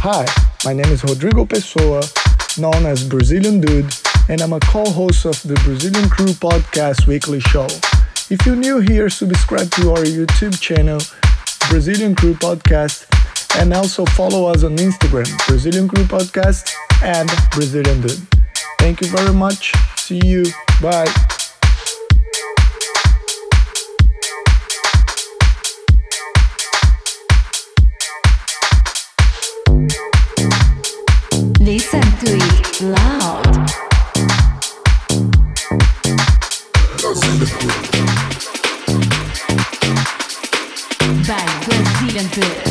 Hi, my name is Rodrigo Pessoa, known as Brazilian Dude, and I'm a co-host of the Brazilian Crew Podcast weekly show. If you're new here, subscribe to our YouTube channel, Brazilian Crew Podcast, and also follow us on Instagram, Brazilian Crew Podcast and Brazilian Dude. Thank you very much. See you. Bye. Listen to it loud. By Brazilian.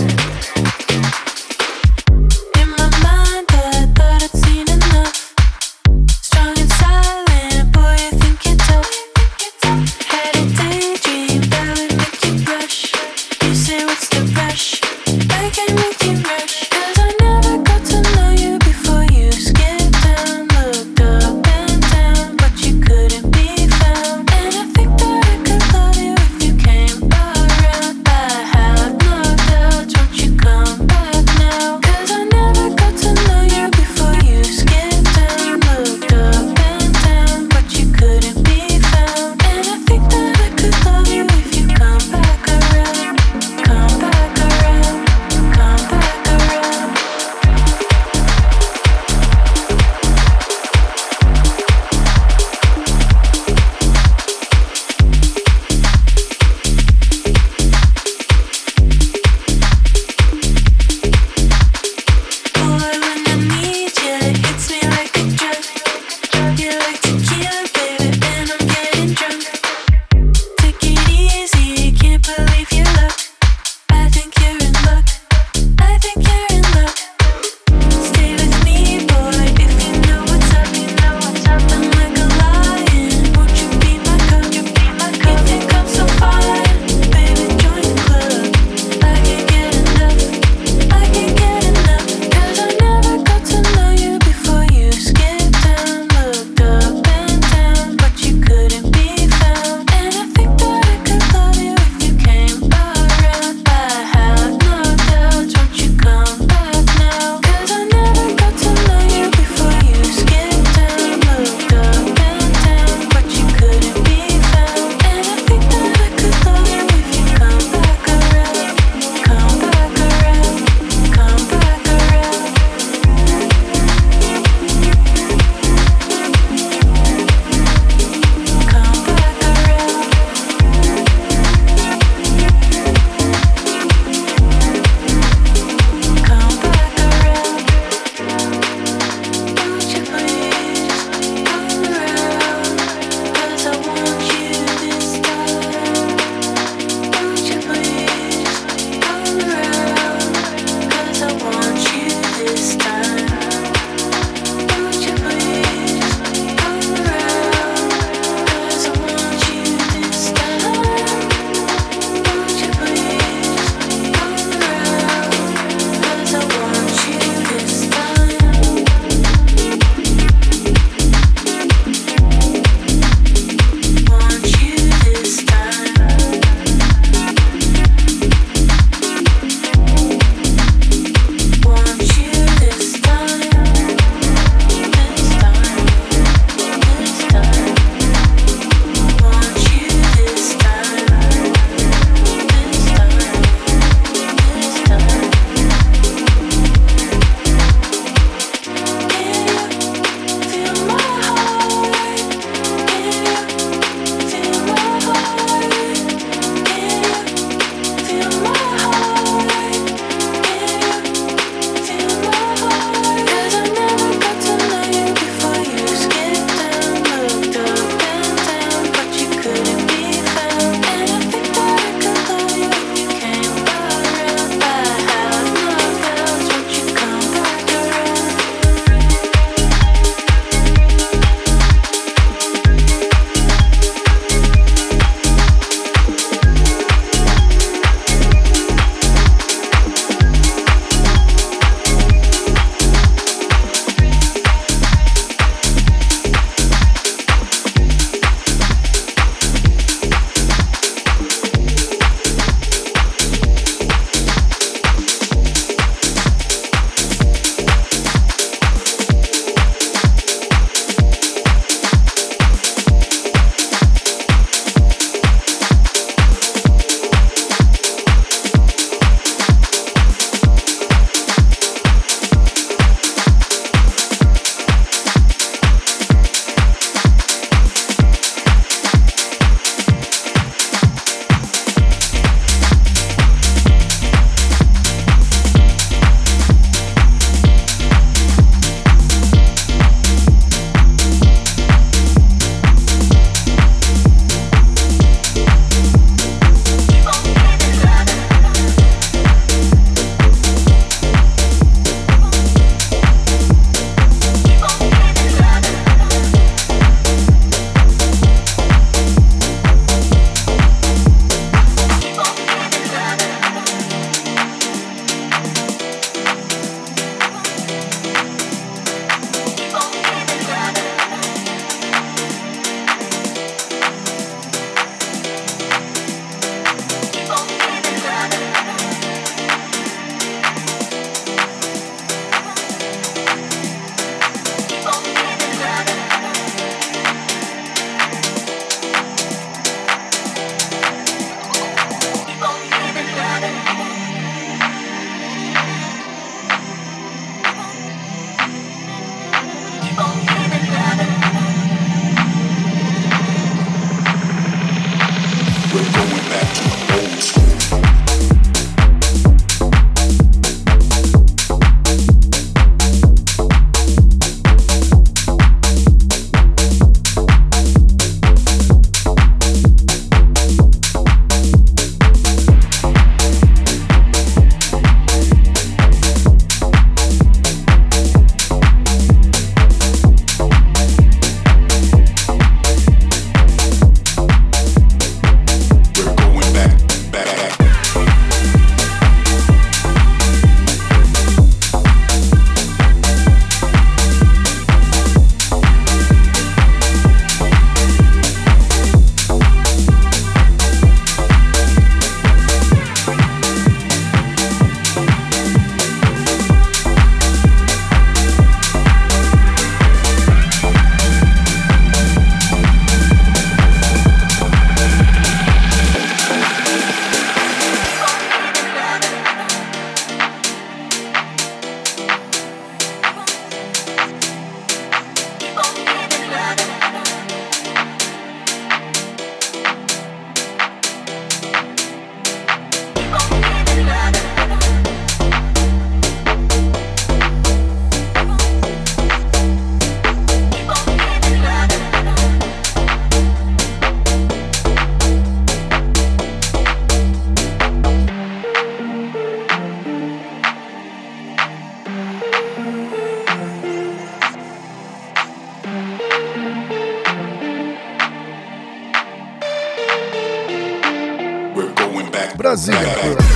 Brasil.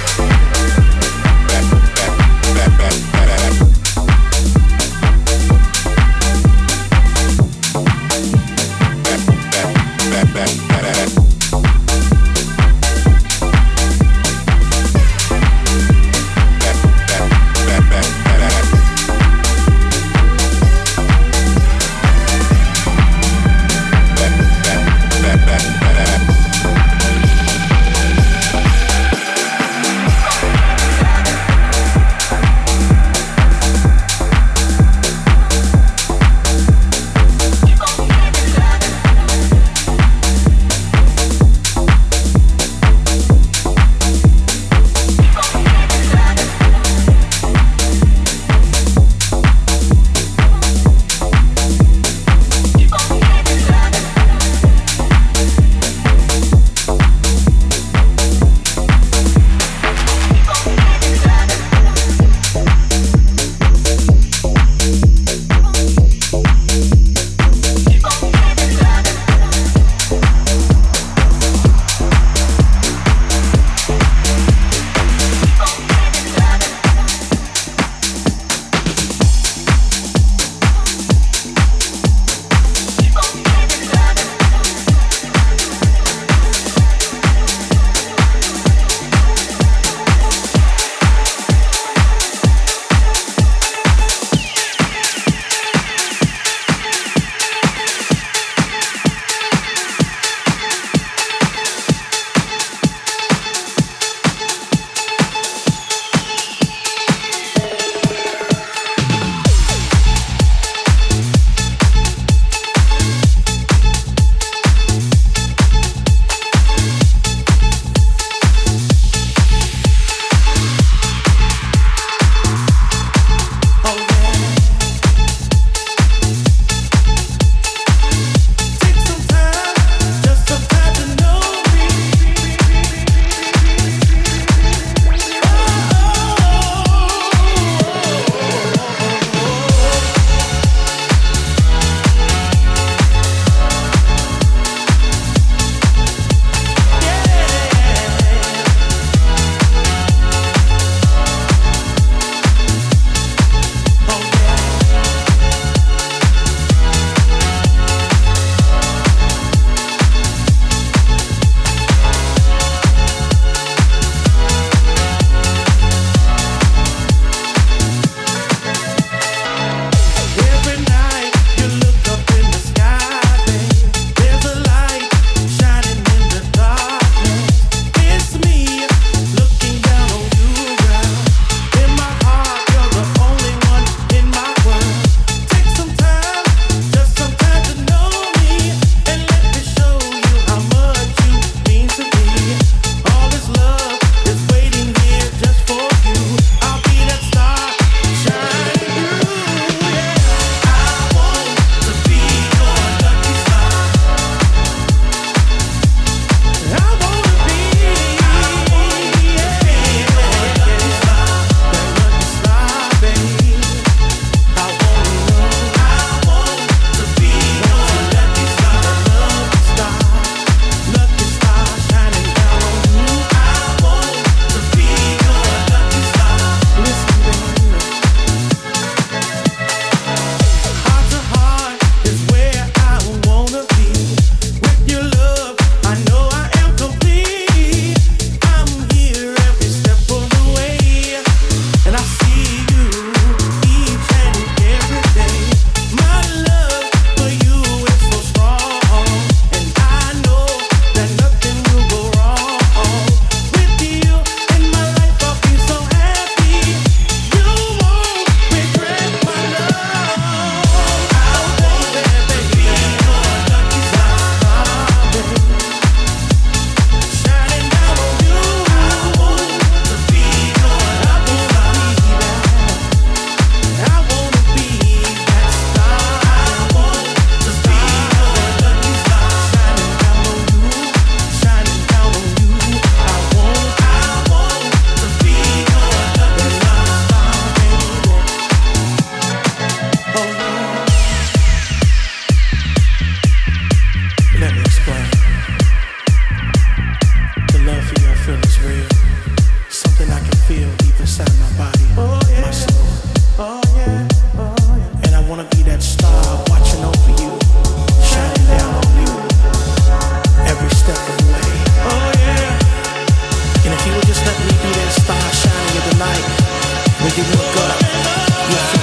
But you look up.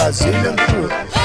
Brazilian crew.